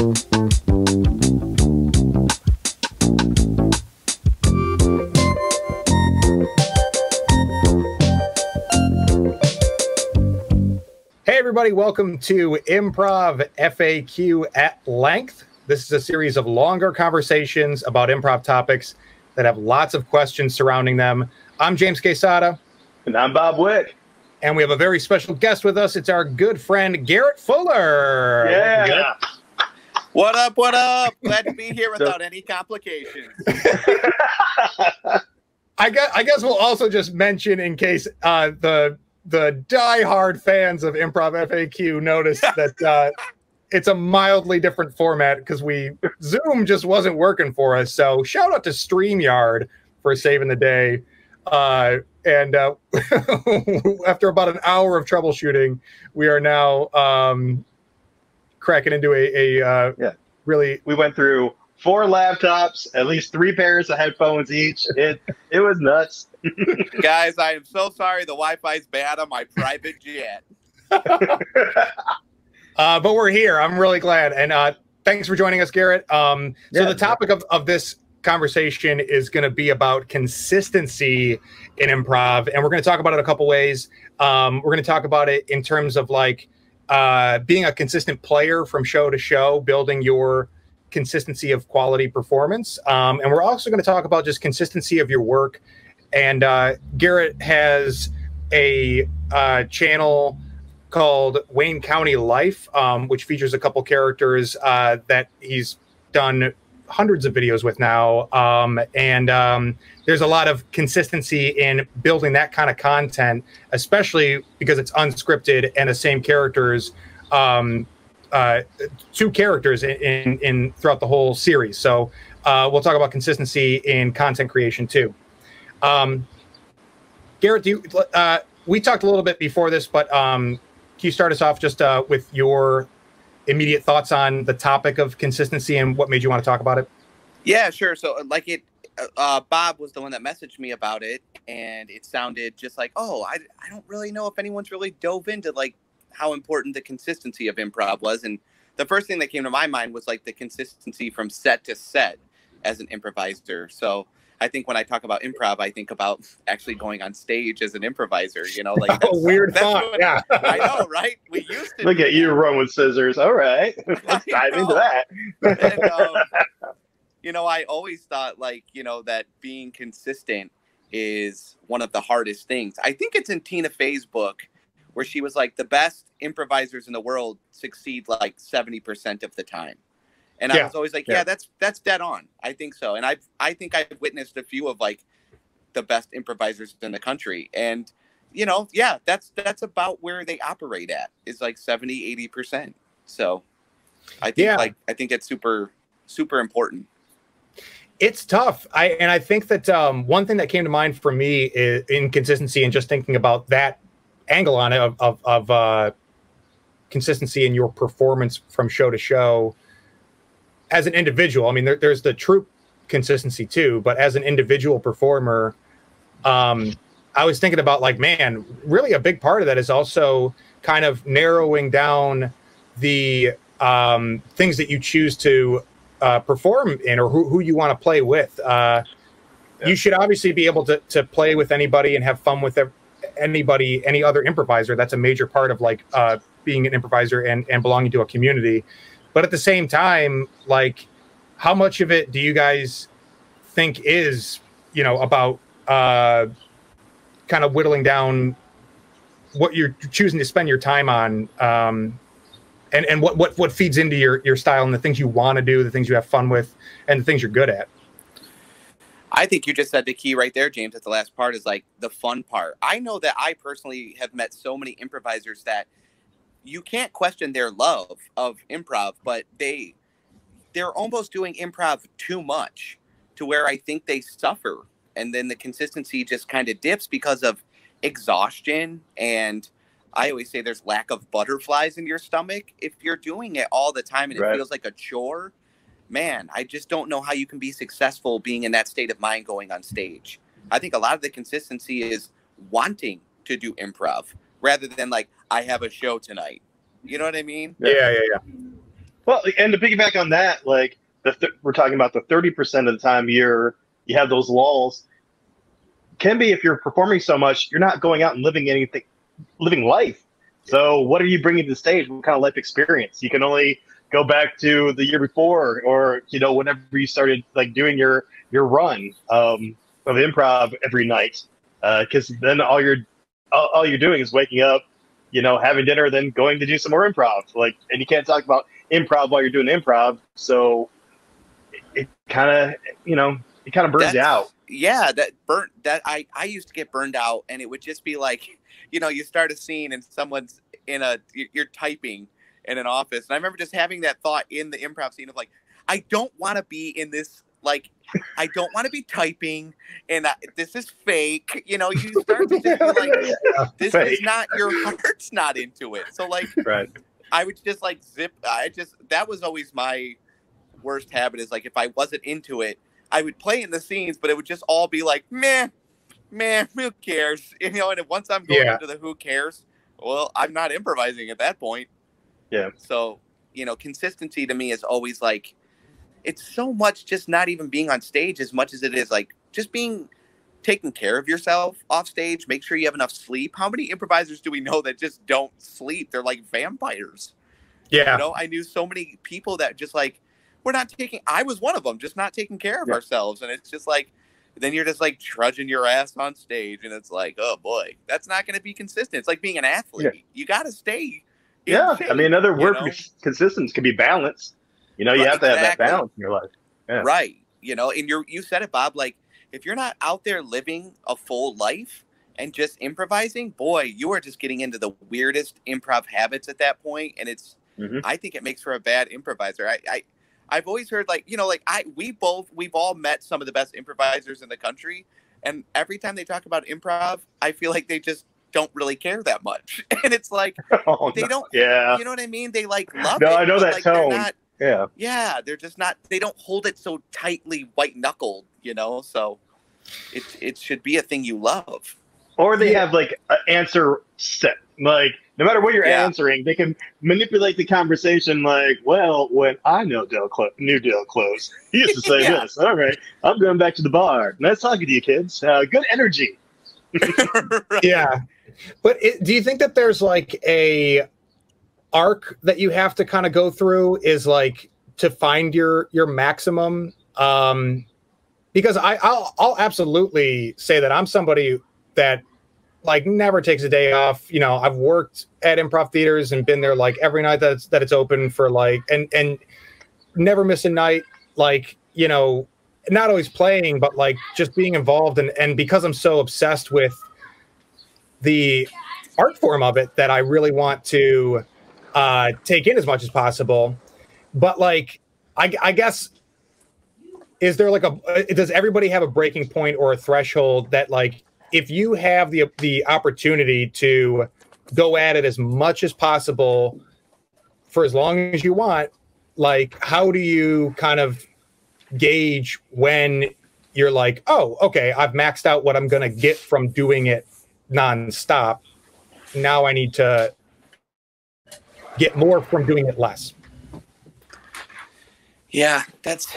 Hey, everybody, welcome to Improv FAQ at Length. This is a series of longer conversations about improv topics that have lots of questions surrounding them. I'm James Quesada, And I'm Bob Wick. and we have a very special guest with us. It's our good friend Garrett Fuller. Yeah. What up? What up? Glad to be here without any complications. I guess, I guess we'll also just mention in case uh, the the diehard fans of Improv FAQ notice that uh, it's a mildly different format because we Zoom just wasn't working for us. So shout out to StreamYard for saving the day. Uh, and uh, after about an hour of troubleshooting, we are now um, cracking into a, a uh, Yeah. really we went through four laptops, at least three pairs of headphones each. It it was nuts. Guys, I am so sorry the Wi Fi's bad on my private jet. Uh, but we're here. I'm really glad. And uh, thanks for joining us, Garrett. Um, so, Yeah, the topic of, of this conversation is going to be about consistency in improv. And we're going to talk about it a couple ways. Um, we're going to talk about it in terms of like uh, being a consistent player from show to show, building your consistency of quality performance. Um, and we're also going to talk about just consistency of your work. And uh, Garrett has a uh, channel called Wayne County Lyfe, um, which features a couple characters uh, that he's done hundreds of videos with now. Um, and um, there's a lot of consistency in building that kind of content, especially because it's unscripted and the same characters, um, uh, two characters in, in, in throughout the whole series. So uh, we'll talk about consistency in content creation too. Um, Garrett, you, uh, we talked a little bit before this, but um, can you start us off just uh, with your immediate thoughts on the topic of consistency and what made you want to talk about it? Yeah, sure. So, uh, like it, uh, uh, Bob was the one that messaged me about it, and it sounded just like, oh, I, I don't really know if anyone's really dove into like how important the consistency of improv was. And the first thing that came to my mind was like the consistency from set to set as an improviser. So, I think when I talk about improv, I think about actually going on stage as an improviser. You know, like Oh, weird thought. Yeah. I know, right? We used to Look at you run with scissors. All right. Let's dive into that. and, um, you know, I always thought like, you know, that being consistent is one of the hardest things. I think it's in Tina Fey's book where she was like, the best improvisers in the world succeed like 70% of the time. And I was always like, Yeah. yeah, that's that's dead on. I think so. And I've I think I've witnessed a few of like the best improvisers in the country. And you know, yeah, that's that's about where they operate at is like 70, 80%. So I think Yeah. like I think it's super super important. It's tough. I and I think that um, one thing that came to mind for me is inconsistency and just thinking about that angle on it of of, of uh, consistency in your performance from show to show as an individual. I mean, there, there's the troop consistency too, but as an individual performer, um, I was thinking about like, man, really a big part of that is also kind of narrowing down the um, things that you choose to uh, perform in or who, who you want to play with. Uh, Yeah. You should obviously be able to, to play with anybody and have fun with anybody, any other improviser. That's a major part of like uh, being an improviser and, and belonging to a community. But at the same time, like, how much of it do you guys think is, you know, about uh, kind of whittling down what you're choosing to spend your time on? Um, and, and what, what, what feeds into your, your style and the things you want to do, the things you have fun with, and the things you're good at. I think you just said the key right there, James, at the last part is like the fun part. I know that I personally have met so many improvisers that you can't question their love of improv, but they they're almost doing improv too much to where I think they suffer. And then the consistency just kind of dips because of exhaustion and I always say there's lack of butterflies in your stomach if you're doing it all the time and it feels like a chore man, I just don't know how you can be successful being in that state of mind going on stage. I think a lot of the consistency is wanting to do improv rather than like, I have a show tonight. You know what I mean? Yeah. Yeah, yeah, yeah. Well, and to piggyback on that, like the th- we're talking about the thirty percent of the time you're you have those lulls. Can be if you're performing so much, you're not going out and living anything, living life. So what are you bringing to the stage? What kind of life experience? You can only go back to the year before, or you know, whenever you started like doing your your run um, of improv every night, because uh, then all you're all, all you're doing is waking up, you know, having dinner, then going to do some more improv. Like, and you can't talk about improv while you're doing improv. So it, it kind of, you know, it kind of burns you out. Yeah, that burnt. That I I used to get burned out, and it would just be like, you know, you start a scene and someone's in a you're typing in an office, and I remember just having that thought in the improv scene of like, I don't want to be in this like I don't want to be typing, and I, this is fake. You know, you start to just like, this fake. is not your heart's not into it. So like, right. I would just like zip. I just that was always my worst habit. Is like if I wasn't into it, I would play in the scenes, but it would just all be like, meh, man, who cares? You know, and once I'm going yeah. into the who cares, well, I'm not improvising at that point. Yeah. So you know, consistency to me is always like it's so much just not even being on stage as much as it is like just being taking care of yourself off stage make sure you have enough sleep. How many improvisers do we know that just don't sleep? They're like vampires. Yeah. you know i knew so many people that just like we're not taking i was one of them just not taking care of yeah. ourselves. And it's just like then you're just like trudging your ass on stage and it's like oh boy that's not going to be consistent. It's like being an athlete. Yeah. you got to stay yeah shape, i mean another word for consistence can be balance you know, you right, have to exactly. have that balance in your life. Yeah. Right. You know, and you you said it, Bob. Like, if you're not out there living a full life and just improvising, boy, you are just getting into the weirdest improv habits at that point, and it's. Mm-hmm. I think it makes for a bad improviser. I, I I've always heard like you know like I we both we've all met some of the best improvisers in the country, and every time they talk about improv, I feel like they just don't really care that much, and it's like oh, they no. don't. Yeah, you know what I mean. They like love. No, it, I know that like, tone. Not, yeah. Yeah, they're just not. They don't hold it so tightly, white knuckled. You know, so it it should be a thing you love. Or they yeah. have like an answer set. Like no matter what you're yeah. answering, they can manipulate the conversation. Like, well, when I know Del Clo- knew Del Close, he used to say yeah. this. All right, I'm going back to the bar. Nice talking to you, kids. Uh, good energy. right. Yeah, but it, do you think that there's like a arc that you have to kind of go through is like to find your your maximum um because I I'll, I'll absolutely say that I'm somebody that like never takes a day off. You know, I've worked at improv theaters and been there like every night that's that it's open for like and and never miss a night. Like you know, not always playing, but like just being involved and and because I'm so obsessed with the art form of it that I really want to uh, take in as much as possible. But like, I, I guess, is there like a uh, does everybody have a breaking point or a threshold that like if you have the the opportunity to go at it as much as possible for as long as you want, like how do you kind of gauge when you're like, oh, okay, I've maxed out what I'm to get from doing it nonstop. Now I need to get more from doing it less. Yeah, that's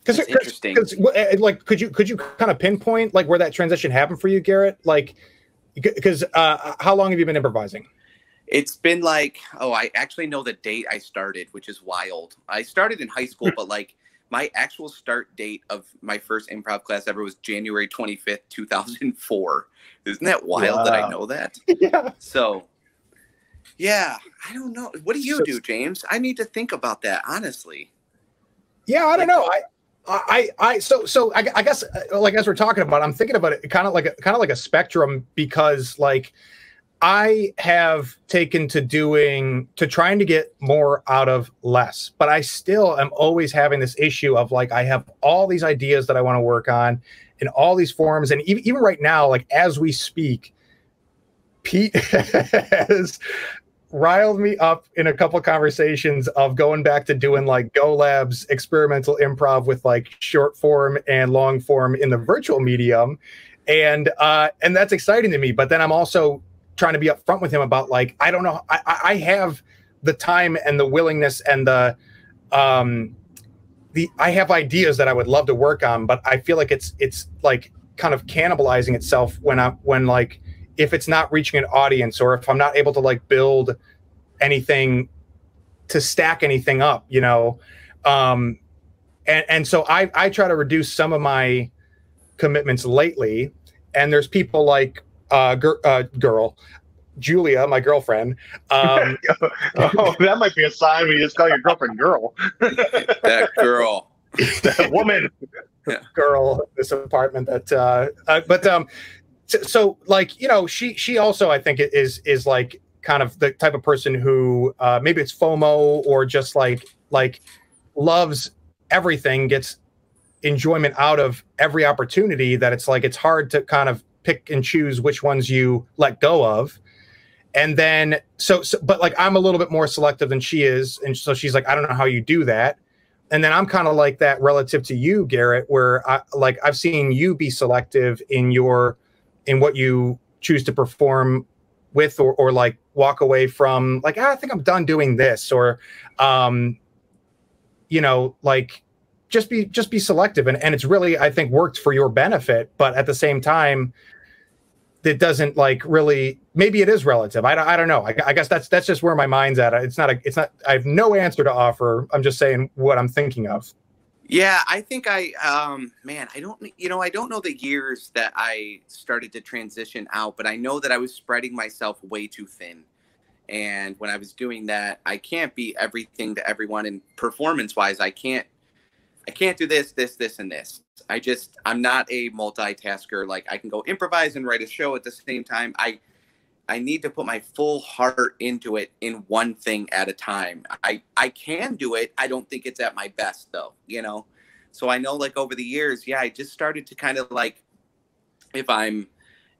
because interesting. Cause, eh, like, could you could you kind of pinpoint like where that transition happened for you, Garrett? Like, because uh, how long have you been improvising? It's been like, oh, I actually know the date I started, which is wild. I started in high school, but like my actual start date of my first improv class ever was January 25th, 2004. Isn't that wild wow. that I know that? yeah. So yeah, I don't know. What do you so, do, James? I need to think about that honestly. Yeah, I don't know. I I, I, so, so I, I, guess, uh, like as we're talking about, I'm thinking about it kind of like a kind of like a spectrum because, like, I have taken to doing to trying to get more out of less, but I still am always having this issue of like I have all these ideas that I want to work on in all these forms, and even, even right now, like as we speak, Pete has riled me up in a couple conversations of going back to doing like Go Labs experimental improv with like short form and long form in the virtual medium. And uh and that's exciting to me. But then I'm also trying to be upfront with him about like, I don't know, I, I have the time and the willingness and the um, the I have ideas that I would love to work on, but I feel like it's it's like kind of cannibalizing itself when I when like if it's not reaching an audience or if I'm not able to like build anything to stack anything up, you know. Um, and and so I I try to reduce some of my commitments lately. And there's people like uh, gir- uh girl Julia, my girlfriend. Um, oh, that might be a sign when you just call your girlfriend girl. that girl, that woman, girl. This apartment that, uh, uh, but um, so, so, like you know, she she also I think is is like kind of the type of person who uh, maybe it's FOMO or just like like loves everything, gets enjoyment out of every opportunity. That it's like it's hard to kind of pick and choose which ones you let go of and then so, so but like i'm a little bit more selective than she is and so she's like i don't know how you do that and then i'm kind of like that relative to you garrett where i like i've seen you be selective in your in what you choose to perform with or, or like walk away from like ah, i think i'm done doing this or um you know like just be just be selective. And, and it's really i think worked for your benefit but at the same time that doesn't like really maybe it is relative. I, I don't know. I, I, guess that's that's just where my mind's at. It's not a it's not i have no answer to offer. I'm just saying what i'm thinking of yeah i think i um man i don't you know i don't know the years that i started to transition out but i know that i was spreading myself way too thin and when i was doing that i can't be everything to everyone and performance wise i can't I can't do this, this, this, and this. I just I'm not a multitasker. Like I can go improvise and write a show at the same time. I I need to put my full heart into it in one thing at a time. I I can do it. I don't think it's at my best though, you know. So I know like over the years, yeah, I just started to kind of like if I'm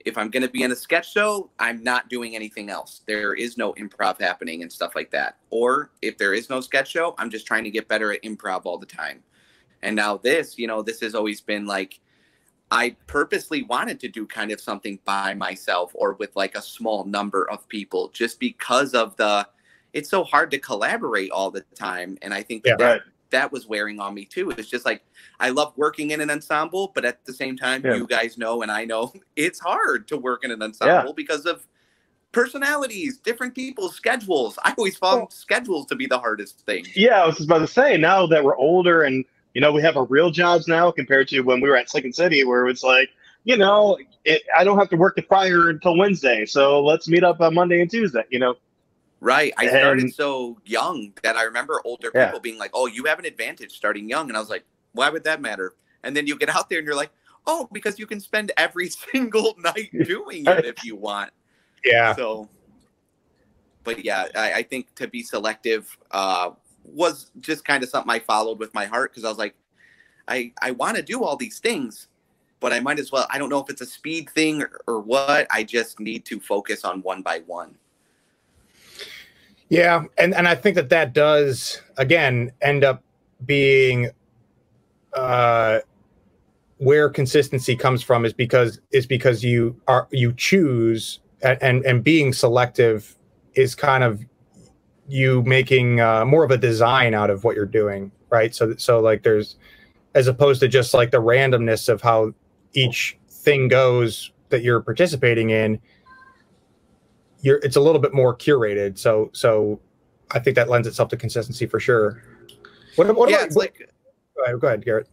if I'm going to be in a sketch show, I'm not doing anything else. There is no improv happening and stuff like that. Or if there is no sketch show, I'm just trying to get better at improv all the time. And now this, you know, this has always been like I purposely wanted to do kind of something by myself or with like a small number of people just because of the it's so hard to collaborate all the time and I think yeah, that, right. that was wearing on me too. It's just like I love working in an ensemble, but at the same time yeah. you guys know and I know it's hard to work in an ensemble yeah. because of personalities, different people's schedules. I always found well, schedules to be the hardest thing. Yeah, I was about to say now that we're older and you know, we have our real jobs now compared to when we were at Second City, where it's like, you know, it, I don't have to work the prior until Wednesday, so let's meet up on Monday and Tuesday. You know. Right. I started and, so young that I remember older people yeah. being like, "Oh, you have an advantage starting young," and I was like, "Why would that matter?" And then you get out there and you're like, "Oh, because you can spend every single night doing it if you want." Yeah. So, but yeah, I, I think to be selective uh, was just kind of something I followed with my heart because I was like, I I want to do all these things, but I might as well. I don't know if it's a speed thing or, or what. I just need to focus on one by one. Yeah, and and I think that that does again end up being uh where consistency comes from is because is because you are you choose and and being selective is kind of you making uh, more of a design out of what you're doing, right? So so like there's as opposed to just like the randomness of how each thing goes that you're participating in you're it's a little bit more curated. So so i think that lends itself to consistency for sure. What, what yeah, it's like go ahead, go ahead garrett.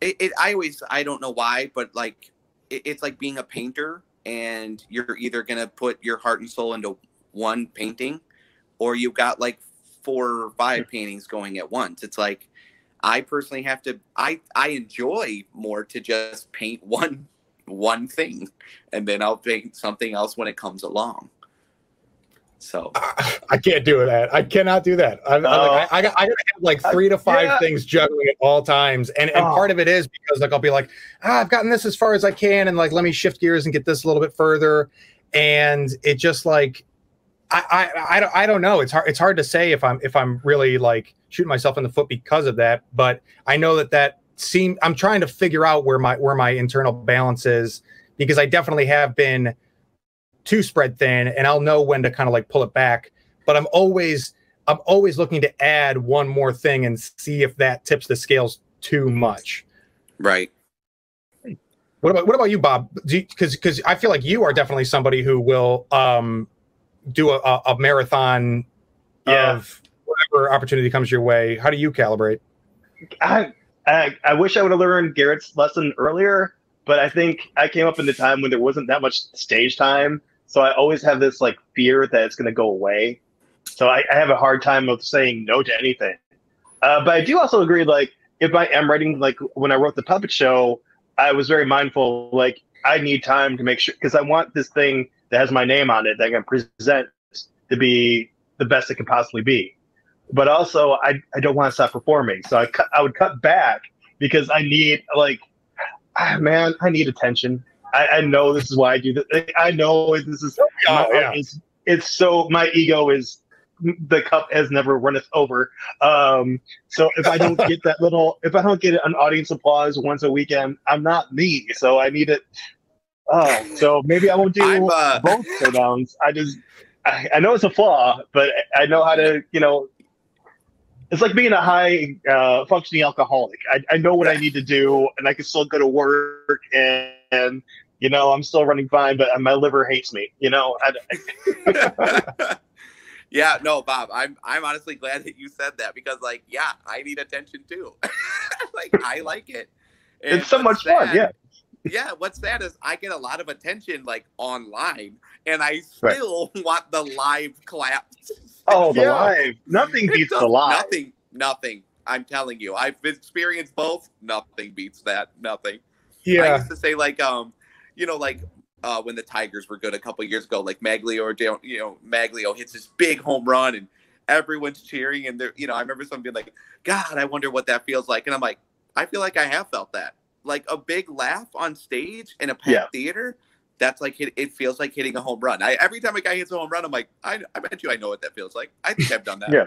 It, it, i always i don't know why but like it, it's like being a painter and you're either going to put your heart and soul into one painting or you've got like four or five paintings going at once. It's like I personally have to I I enjoy more to just paint one one thing and then I'll paint something else when it comes along. So I can't do that. I cannot do that. I'm, uh, I'm like, I, I, got, I gotta have like three to five yeah. things juggling at all times, and and oh. part of it is because like I'll be like, ah, I've gotten this as far as I can, and like let me shift gears and get this a little bit further, and it just like I, I, I don't, I don't know. It's hard. It's hard to say if I'm if I'm really like shooting myself in the foot because of that. But I know that that seem. I'm trying to figure out where my where my internal balance is because I definitely have been too spread thin, and I'll know when to kind of like pull it back. But I'm always I'm always looking to add one more thing and see if that tips the scales too much. Right. What about what about you, Bob? Because because I feel like you are definitely somebody who will um, do a, a, marathon Yeah. of whatever opportunity comes your way. How do you calibrate? I, I I wish I would have learned Garrett's lesson earlier, but I think I came up in the time when there wasn't that much stage time, so I always have this like fear that it's going to go away. So I, I have a hard time of saying no to anything. Uh, but I do also agree, like if I am writing, like when I wrote the puppet show, I was very mindful, like I need time to make sure because I want this thing that has my name on it that I can present to be the best it can possibly be but also I, I don't want to stop performing. So I cut, I would cut back because I need like, ah, man, I need attention. I, I know this is why I do this. I know this is Oh, my- yeah. it's, it's so my ego is the cup has never runneth over. Um, so if I don't get that little, if I don't get an audience applause once a weekend, I'm not me. So I need it. Oh, so maybe I won't do uh, both showdowns. I just, I, I know it's a flaw, but I know how to, you know, it's like being a high uh, functioning alcoholic. I, I know what I need to do, and I can still go to work, and, and you know I'm still running fine, but my liver hates me. You know, I, yeah, no, Bob, I'm I'm honestly glad that you said that because like, yeah, I need attention too. like I like it. And it's so much fun. Yeah, Yeah, what's sad is I get a lot of attention like online and I Right. still want the live claps. Oh, the Yeah. live. Nothing beats the live. Nothing, nothing. I'm telling you, I've experienced both. Nothing beats that. Nothing. Yeah. I used to say like um, you know, like uh, when the Tigers were good a couple years ago, like Magglio or you know Magglio hits this big home run and everyone's cheering and they're you know I remember someone being like, God, I wonder what that feels like, and I'm like, I feel like I have felt that, like a big laugh on stage in a packed Yeah. theater. That's like hit, it feels like hitting a home run. I every time a guy hits a home run, I'm like, I, I bet you I know what that feels like. I think I've done that. Yeah.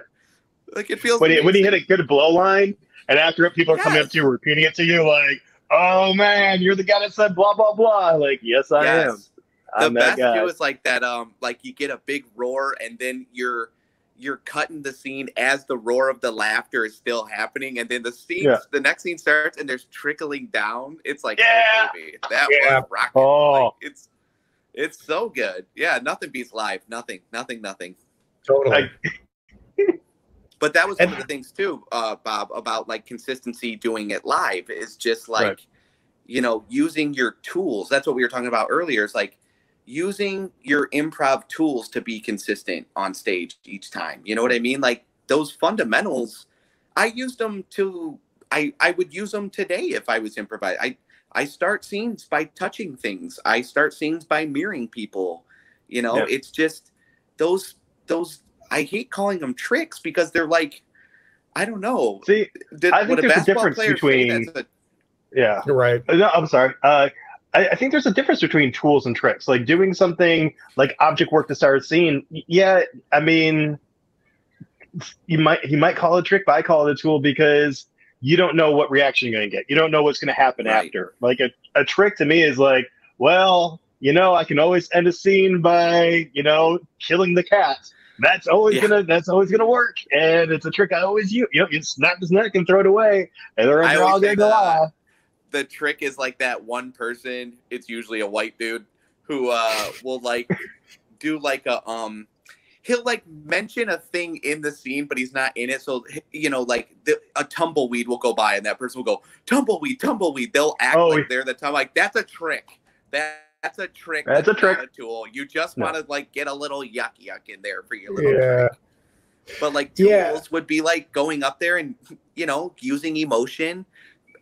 Like it feels when he, when he hit a good blow line, and after it, people are coming up to you, repeating it to you, like, "Oh man, you're the guy that said blah blah blah." Like, yes, I am. Yes. the I'm that best guy. too is like that um like you get a big roar and then you're you're cutting the scene as the roar of the laughter is still happening and then the scene Yeah. the next scene starts and there's trickling down it's like Yeah. oh, baby, that Yeah. was rocking Oh. like, it's it's so good yeah nothing beats live nothing nothing nothing totally. but that was one of the things too uh bob about like consistency doing it live is just like Right. you know using your tools that's what we were talking about earlier is like using your improv tools to be consistent on stage each time you know what i mean like those fundamentals i used them to i i would use them today if i was improvising i i start scenes by touching things i start scenes by mirroring people you know Yeah. it's just those those i hate calling them tricks because they're like i don't know See, did, I think a there's a basketball difference between- a- yeah. You're right. Uh, No, I'm sorry. Uh, I, I think there's a difference between tools and tricks. Like doing something like object work to start a scene. Yeah, I mean, you might you might call it a trick, but I call it a tool because you don't know what reaction you're going to get. You don't know what's going to happen Right. after. Like a, a trick to me is like, well, you know, I can always end a scene by you know killing the cat. That's always Yeah. gonna that's always gonna work, and it's a trick I always use. You know, you snap his neck and throw it away, and they're all gonna go off. The trick is like that one person it's usually a white dude who uh will like do like a um he'll like mention a thing in the scene but he's not in it so you know like the, a tumbleweed will go by and that person will go tumbleweed tumbleweed they'll act Oh, like they're the tum like that's a trick that that's a trick That's a trick. a tool you just No. want to like get a little yuck yuck in there for your little Yeah. trick but like tools Yeah. would be like going up there and you know using emotion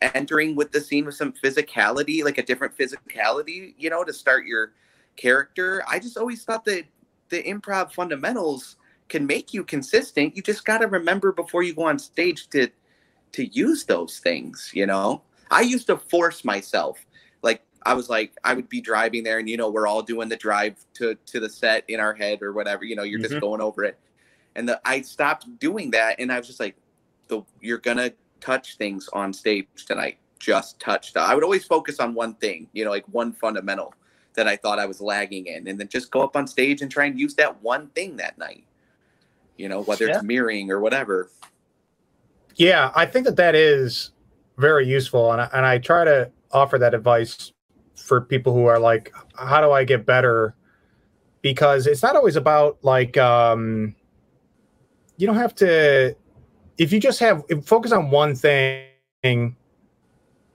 entering with the scene with some physicality like a different physicality you know to start your character i just always thought that the improv fundamentals can make you consistent. You just got to remember before you go on stage to to use those things you know? I used to force myself. Like i was like i would be driving there and you know we're all doing the drive to to the set in our head or whatever you know you're just Mhm. going over it. And the, i stopped doing that and i was just like the you're gonna touch things on stage tonight just touch i would always focus on one thing you know like one fundamental that i thought i was lagging in and then just go up on stage and try and use that one thing that night you know, whether yeah. it's mirroring or whatever. Yeah, I think that that is very useful, and I, and I try to offer that advice for people who are like, how do I get better? Because it's not always about like, um, you don't have to. If you just have focus on one thing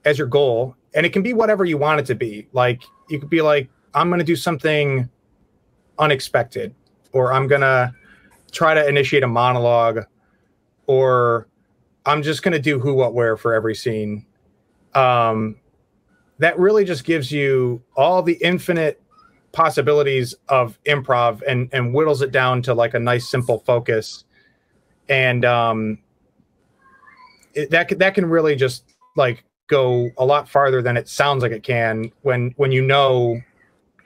as your goal, and it can be whatever you want it to be. Like you could be like, I'm going to do something unexpected, or I'm going to try to initiate a monologue, or I'm just going to do who, what, where for every scene. Um, that really just gives you all the infinite possibilities of improv and and whittles it down to like a nice simple focus and um it, that that can really just like go a lot farther than it sounds like it can when when you know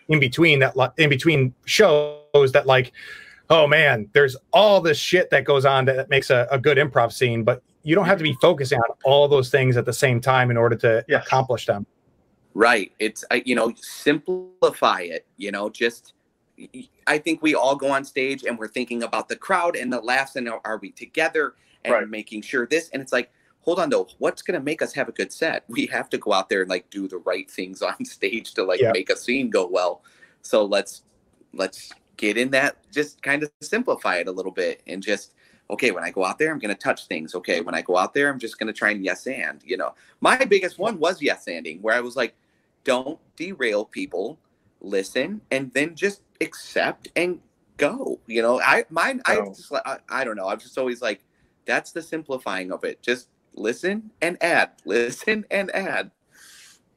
in between that in between shows that like oh man there's all this shit that goes on that makes a, a good improv scene but you don't have to be focusing on all those things at the same time in order to yes. accomplish them right it's you know simplify it you know just i think we all go on stage and we're thinking about the crowd and the laughs and are we together and right. making sure this and it's like hold on though what's going to make us have a good set. We have to go out there and like do the right things on stage to like yeah. make a scene go well. So let's let's get in that just kind of simplify it a little bit and just okay when i go out there i'm going to touch things. Okay when i go out there i'm just going to try and yes and you know. My biggest one was yes anding where i was like don't derail people. Listen and then just accept and go. You know i mine i just I, I don't know. I'm just always like that's the simplifying of it. Just listen and add, listen and add.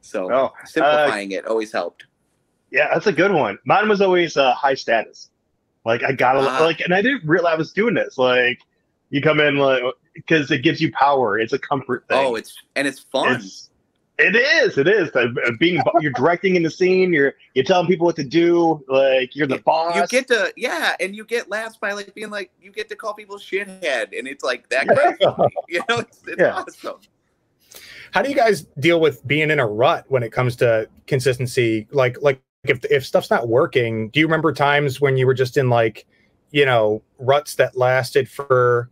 So oh, simplifying uh, it always helped. Yeah, that's a good one. Mine was always uh, high status. Like I gotta uh, like, and I didn't realize I was doing this. Like you come in like because it gives you power. It's a comfort thing. Oh, it's and it's fun. It's, it is. It is. Uh, being you're directing in the scene. You're you're telling people what to do. Like you're the boss. You get to yeah, and you get laughs by like being like you get to call people shithead, and it's like that. Yeah. you know, it's, it's yeah. awesome. How do you guys deal with being in a rut when it comes to consistency? Like like if if stuff's not working, do you remember times when you were just in like you know ruts that lasted for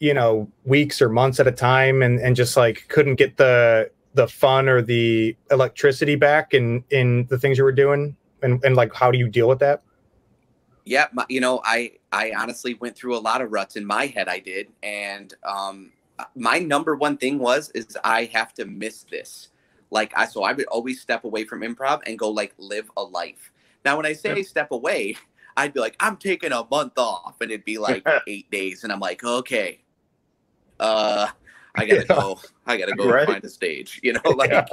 you know weeks or months at a time and and just like couldn't get the the fun or the electricity back in in the things you were doing? And and like how do you deal with that? Yeah my, you know i i honestly went through a lot of ruts in my head i did and um my number one thing was is i have to miss this. Like i so i would always step away from improv and go like live a life. Now when i say yeah. step away i'd be like i'm taking a month off and it'd be like eight days and i'm like okay uh, I gotta yeah. go. I gotta go right. find a stage. You know, like, yeah.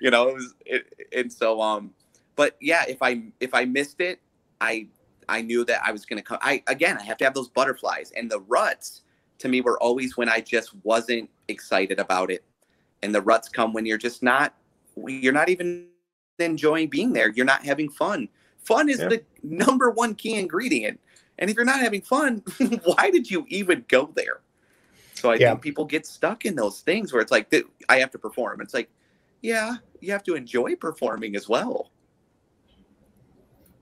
you know, it was, it, and so, um, but yeah, if I if I missed it, I I knew that I was gonna come. I again, I have to have those butterflies, and the ruts to me were always when I just wasn't excited about it, and the ruts come when you're just not, you're not even enjoying being there. You're not having fun. Fun is yeah. the number one key ingredient. And if you're not having fun, why did you even go there? So I yeah. think people get stuck in those things where it's like I have to perform. It's like, yeah, you have to enjoy performing as well.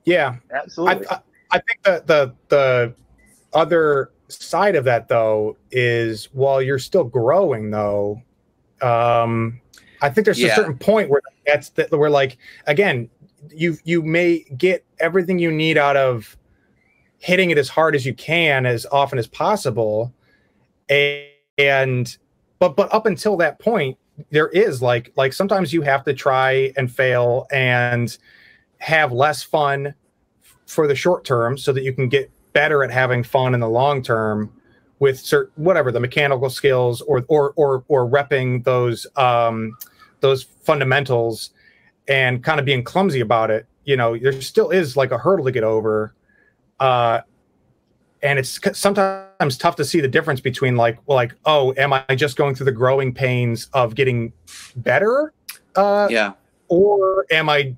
Yeah, absolutely. I, I, I think the the the other side of that though is while you're still growing though, um, I think there's yeah. a certain point where that's that where like again, you you may get everything you need out of hitting it as hard as you can as often as possible and but but up until that point there is like like sometimes you have to try and fail and have less fun for the short term so that you can get better at having fun in the long term with certain whatever the mechanical skills or or or or repping those um those fundamentals and kind of being clumsy about it you know there still is like a hurdle to get over uh and it's sometimes tough to see the difference between like well like oh am i just going through the growing pains of getting better uh yeah. or am i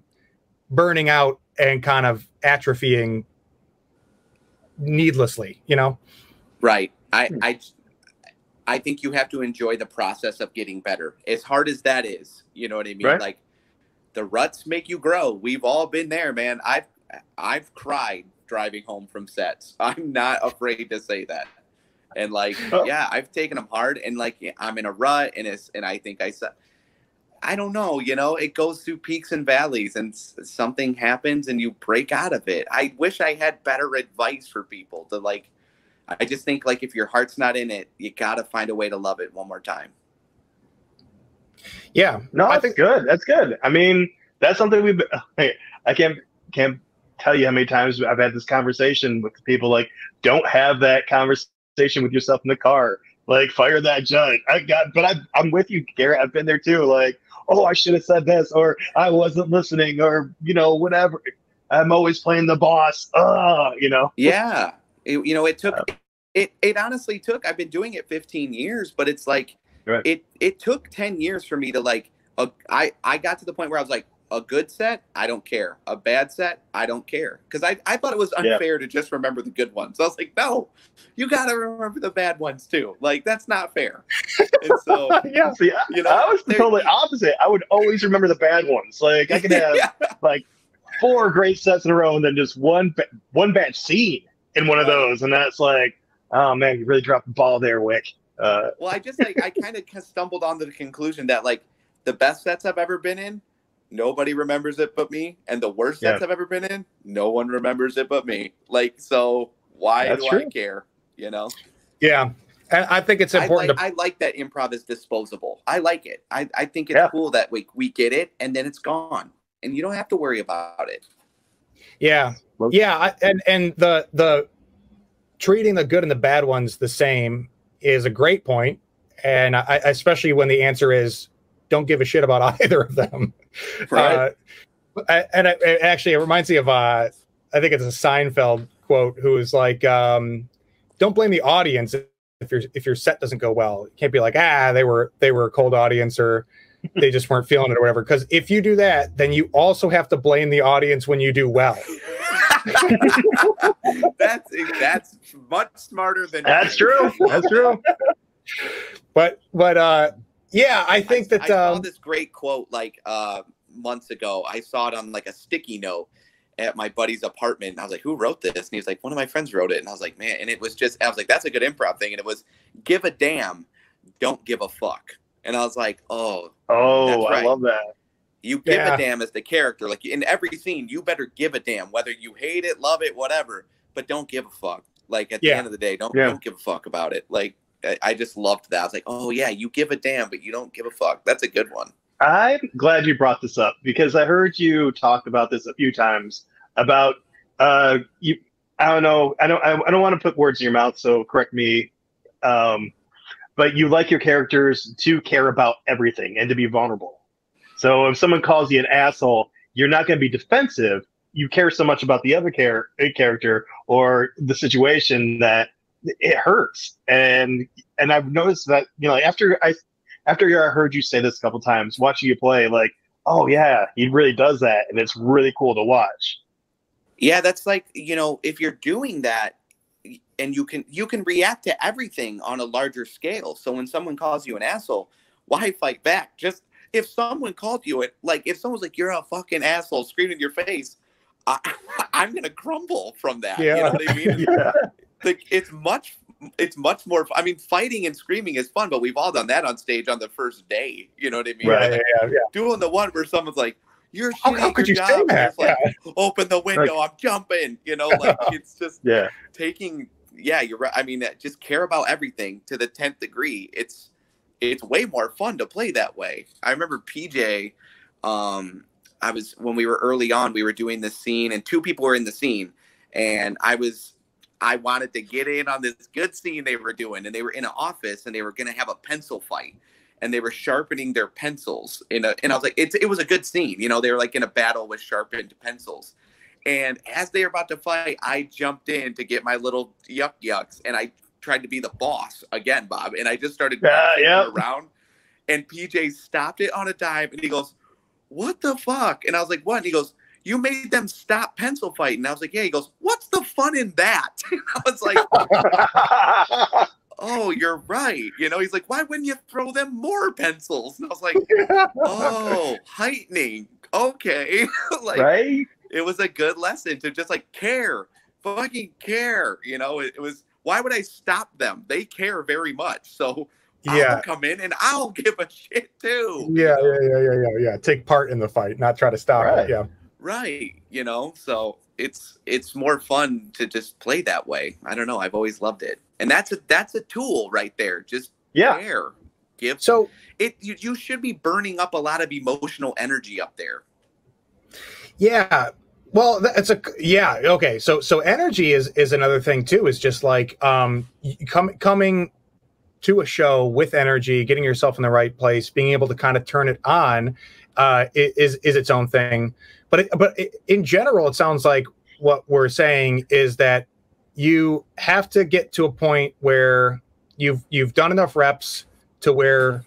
burning out and kind of atrophying needlessly you know? Right. I hmm. i i think you have to enjoy the process of getting better as hard as that is you know what i mean? Right. like the ruts make you grow. We've all been there man. I've i've cried driving home from sets. I'm not afraid to say that. And like, Oh. yeah, I've taken them hard, and like, I'm in a rut, and it's, and I think I said, I don't know, you know, it goes through peaks and valleys, and something happens, and you break out of it. I wish I had better advice for people to like. I just think like if your heart's not in it, you gotta find a way to love it one more time. Yeah, No, I that's think- good. That's good. I mean, that's something we've. Hey, I can't can't tell you how many times I've had this conversation with people. Like, don't have that conversation with yourself in the car. Like, fire that judge. I got, but I, I'm with you, Garrett. I've been there too. Like, oh, I should have said this, or I wasn't listening, or you know, whatever. I'm always playing the boss. Ah, you know. Yeah. It- you know, it took it it honestly took I've been doing it 15 years, but it's like Right. it it took 10 years for me to like I I got to the point where I was like a good set, I don't care. A bad set, I don't care. Because I, I thought it was Yeah. unfair to just remember the good ones. I was like, no, you got to remember the bad ones too. Like, that's not fair. and so, yeah. See, I, you know, I was the totally opposite. I would always remember the bad ones. Like, I could have. yeah, like four great sets in a row and then just one one bad scene in one of those and that's like oh man you really dropped the ball there wick uh Well, I just like I kind of stumbled onto the conclusion that like the best sets I've ever been in, nobody remembers it but me, and the worst sets I've ever been in, no one remembers it but me. Like, so why That's do I care? You know, Yeah. And I think it's I important like, to I like that improv is disposable. I like it. I, I think it's Yeah. cool that we we get it and then it's gone, and you don't have to worry about it. Yeah, yeah, I, and and the the treating the good and the bad ones the same is a great point, and I, especially when the answer is don't give a shit about either of them. Right. Uh, and it, it actually, it reminds me of uh, I think it's a Seinfeld quote, who is like, um, "Don't blame the audience if your if your set doesn't go well. You can't be like, ah, they were they were a cold audience or." they just weren't feeling it or whatever. Because if you do that, then you also have to blame the audience when you do well. that's that's much smarter than that's true that's true but but uh yeah i think I, that I saw um this great quote like uh, months ago. I saw it on like a sticky note at my buddy's apartment. And I was like, "Who wrote this?" And he was like, "One of my friends wrote it." And I was like, "Man!" And it was just, I was like, "That's a good improv thing." And it was, "Give a damn, don't give a fuck." And I was like, "Oh, oh That's i love that you give Yeah. a damn as the character. Like in every scene, you better give a damn, whether you hate it, love it, whatever. But don't give a fuck. Like at the end of the day, don't Yeah. don't give a fuck about it. Like I, just loved that. I was like, "Oh yeah, you give a damn, but you don't give a fuck." That's a good one. i'm glad you brought this up because i heard you talk about this a few times about uh you i don't know i don't i, I don't want to put words in your mouth so correct me um but you like your characters to care about everything and to be vulnerable so if someone calls you an asshole you're not going to be defensive you care so much about the other char- character or the situation that it hurts and and i've noticed that you know after i after I heard you say this a couple times, watching you play, like, oh yeah, he really does that, and it's really cool to watch. Yeah, that's like, you know, if you're doing that and you can you can react to everything on a larger scale. So when someone calls you an asshole, why fight back? Just if someone called you it, like if someone's like you're a fucking asshole screaming in your face, I, I'm gonna crumble from that. You know what I mean? Yeah, like it's much it's much more i mean fighting and screaming is fun but we've all done that on stage on the first day you know what i mean Right. yeah, Like, yeah, yeah. doing the one where someone's like you're How- how could you say job," and that? like open the window i'm jumping you know like it's just yeah, taking yeah you're right i mean uh, just care about everything to the 10th degree it's it's way more fun to play that way i remember pj um i was when we were early on we were doing this scene and two people were in the scene and i was i wanted to get in on this good scene they were doing and they were in an office and they were going to have a pencil fight and they were sharpening their pencils in a and i was like it's, it was a good scene you know they were like in a battle with sharpened pencils and as they were about to fight, I jumped in to get my little yuck yucks, and I tried to be the boss again, Bob. And I just started yeah. them around. And PJ stopped it on a dime, and he goes, "What the fuck?" And I was like, "What?" And he goes, "You made them stop pencil fighting." And I was like, "Yeah." He goes, "What's the fun in that?" And I was like, "Oh, you're right." You know, he's like, "Why wouldn't you throw them more pencils?" And I was like, "Oh, heightening." Okay, like right? it was a good lesson to just like care fucking care. You know, it, it was why would I stop them? They care very much. So Yeah. I'll come in and I'll give a shit too. Yeah, yeah, yeah, yeah, yeah, yeah. Take part in the fight, not try to stop Right. it. Yeah. Right. You know, so it's it's more fun to just play that way. I don't know. I've always loved it. And that's a that's a tool right there. Just Yeah. care. Give So it you, you should be burning up a lot of emotional energy up there. Yeah. Well, that's a yeah. Okay. So so energy is is another thing too. Is just like um y- com- coming to a show with energy, getting yourself in the right place, being able to kind of turn it on, uh, is is its own thing. But it, but it, in general, it sounds like what we're saying is that you have to get to a point where you've you've done enough reps to where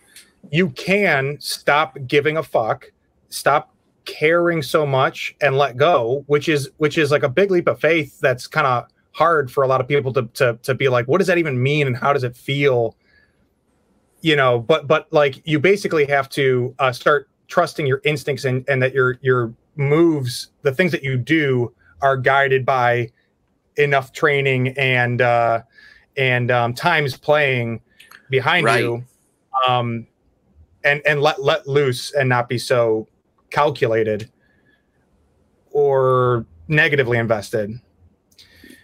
you can stop giving a fuck, stop caring so much and let go which is which is like a big leap of faith that's kind of hard for a lot of people to, to to be like what does that even mean and how does it feel? You know but but like you basically have to uh, start trusting your instincts and and that your your moves the things that you do are guided by enough training and uh and um times playing behind Right. you um and and let let loose and not be so calculated or negatively invested.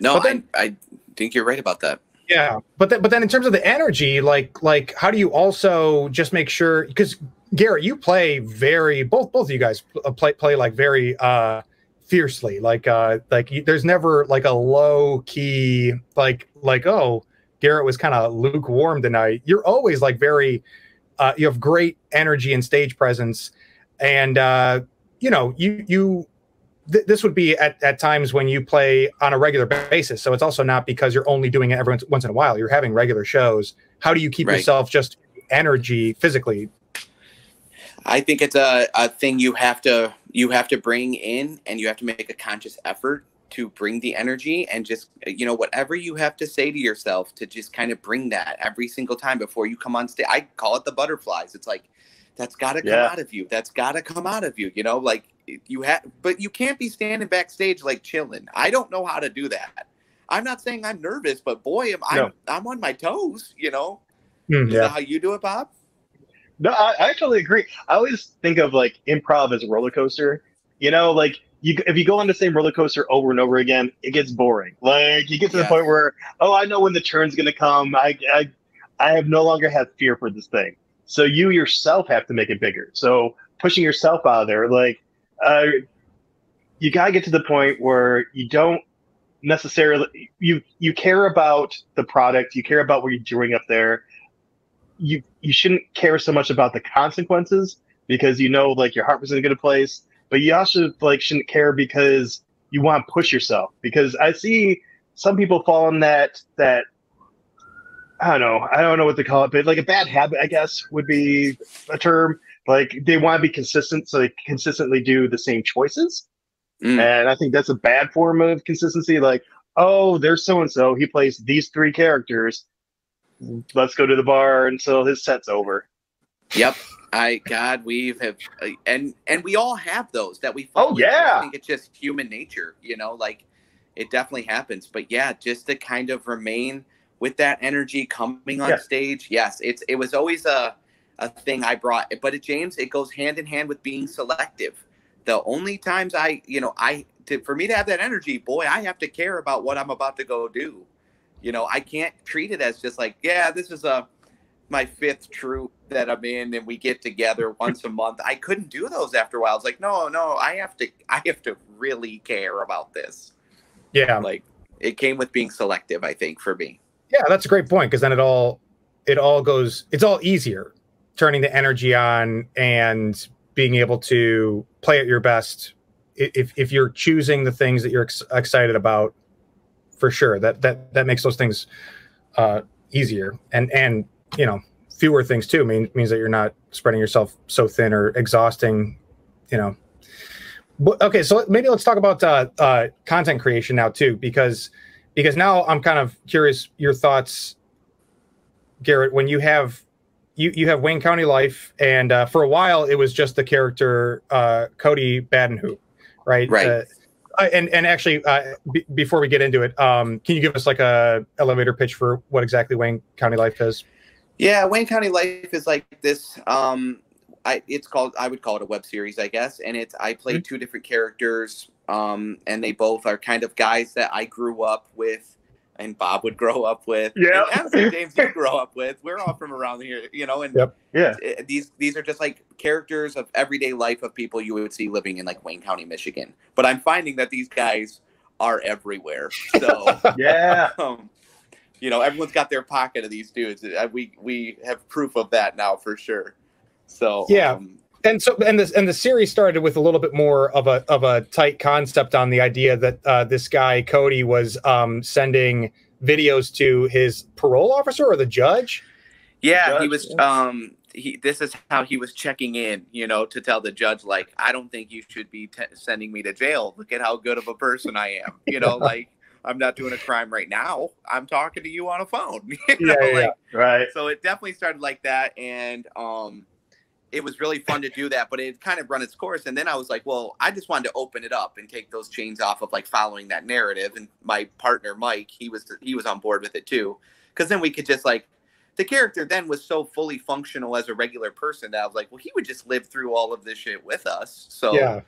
No, then- I I think you're right about that. Yeah, but then but then in terms of the energy, like like how do you also just make sure because Garrett, you play very both both of you guys uh, play play like very uh fiercely like uh like you, there's never like a low key like like oh Garrett was kind of lukewarm tonight. You're always like very uh you have great energy and stage presence and uh you know you you th- this would be at, at times when you play on a regular basis. So it's also not because you're only doing it every once, once in a while. You're having regular shows. How do you keep Right. yourself just energy physically? I think it's a, a thing you have to you have to bring in and you have to make a conscious effort to bring the energy and just you know whatever you have to say to yourself to just kind of bring that every single time before you come on stage. I call it the butterflies. It's like that's got to come Yeah. out of you. That's got to come out of you. You know, like you have, but you can't be standing backstage like chilling. I don't know how to do that. I'm not saying I'm nervous, but boy, am I No. I'm on my toes. You know, mm, is that how you do it, Bob? No, I, I totally agree. I always think of like improv as a roller coaster. You know, like you if you go on the same roller coaster over and over again, it gets boring. Like you get to the point where, oh, I know when the turn's gonna come. I I I have no longer have fear for this thing. So you yourself have to make it bigger. So pushing yourself out of there, like uh, you gotta get to the point where you don't necessarily you you care about the product, you care about what you're doing up there. You you shouldn't care so much about the consequences because you know like your heart was in a good place, but you also like shouldn't care because you want to push yourself. Because I see some people fall in that that I don't know, I don't know what to call it, but like a bad habit, I guess would be a term. Like they want to be consistent, so they consistently do the same choices. Mm. And I think that's a bad form of consistency. Like, oh, there's so and so. He plays these three characters. Let's go to the bar until his set's over. Yep. I God, we've have uh, and and we all have those that we. Oh, yeah. I think it's just human nature, you know. Like it definitely happens, but yeah, just to kind of remain with that energy coming on Yeah. stage. Yes, it's it was always a a thing I brought, but it, James, it goes hand in hand with being selective. The only times I, you know, I to, for me to have that energy, boy, I have to care about what I'm about to go do. You know, I can't treat it as just like, yeah, this is a my fifth troop that I'm in and we get together once a month. I couldn't do those after a while. It's like, no, no, I have to I have to really care about this. Yeah, Like it came with being selective, I think, for me. yeah, that's a great point because then it all it all goes. It's all easier turning the energy on and being able to play at your best if if you're choosing the things that you're ex- excited about. For sure, that that that makes those things uh, easier. And and you know fewer things too mean, means that you're not spreading yourself so thin or exhausting you know. But, okay so maybe let's talk about uh, uh, content creation now too because because now i'm kind of curious your thoughts garrett when you have you you have Wayne County Lyfe and uh, for a while it was just the character uh, cody badenhoop right? Right. Uh, uh, and and actually, uh, b- before we get into it, um, can you give us like a elevator pitch for what exactly Wayne County Lyfe does? Yeah, Wayne County Lyfe is like this. Um, I it's called I would call it a web series, I guess, and it's I play Mhm. two different characters, um, and they both are kind of guys that I grew up with, and Bob would grow up with. Yeah. and James, you grow up with. We're all from around here, you know, and Yep. Yeah. uh, these these are just like characters of everyday life of people you would see living in like Wayne County, Michigan. But I'm finding that these guys are everywhere. So Yeah. um, you know, everyone's got their pocket of these dudes. Uh, We we have proof of that now for sure. So Yeah. um, and so and this and the series started with a little bit more of a of a tight concept on the idea that uh, this guy Cody was um, sending videos to his parole officer or the judge. yeah, he Judge, was. yeah. Um, he this is how he was checking in. You know, to tell the judge like, I don't think you should be t- sending me to jail. Look at how good of a person I am. You know, like I'm not doing a crime right now. I'm talking to you on a phone. You know, Yeah, yeah, like, Right. so it definitely started like that and um it was really fun to do that but it kind of run its course. And then i was like well i just wanted to open it up and take those chains off of like following that narrative. And my partner mike he was he was on board with it too. Because then we could just like the character then was so fully functional as a regular person that i was like well he would just live through all of this shit with us. So Yeah,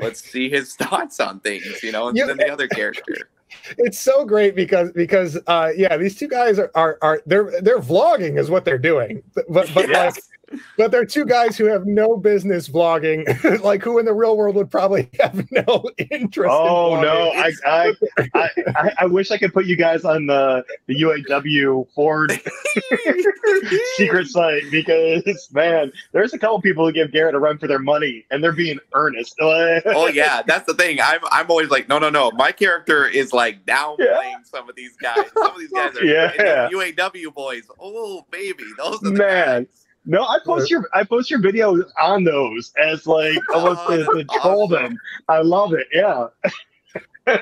let's see his thoughts on things you know and Yeah. then the other character. It's so great because because uh, yeah, these two guys are, are are they're they're vlogging is what they're doing, but but like Yes. But they're two guys who have no business vlogging, like who in the real world would probably have no interest. Oh in no! I, I I I I wish I could put you guys on the the UAW Ford secret site because man, there's a couple people who give Garrett a run for their money and they're being earnest. oh yeah, that's the thing. I'm I'm always like, no, no, no. My character is like downplaying some of these guys. Some of these guys are Yeah. UAW boys. Oh baby, those are the Man. guys. No, I post your I post your videos on those as like almost Oh, to, to troll awesome. them. I love it. Yeah.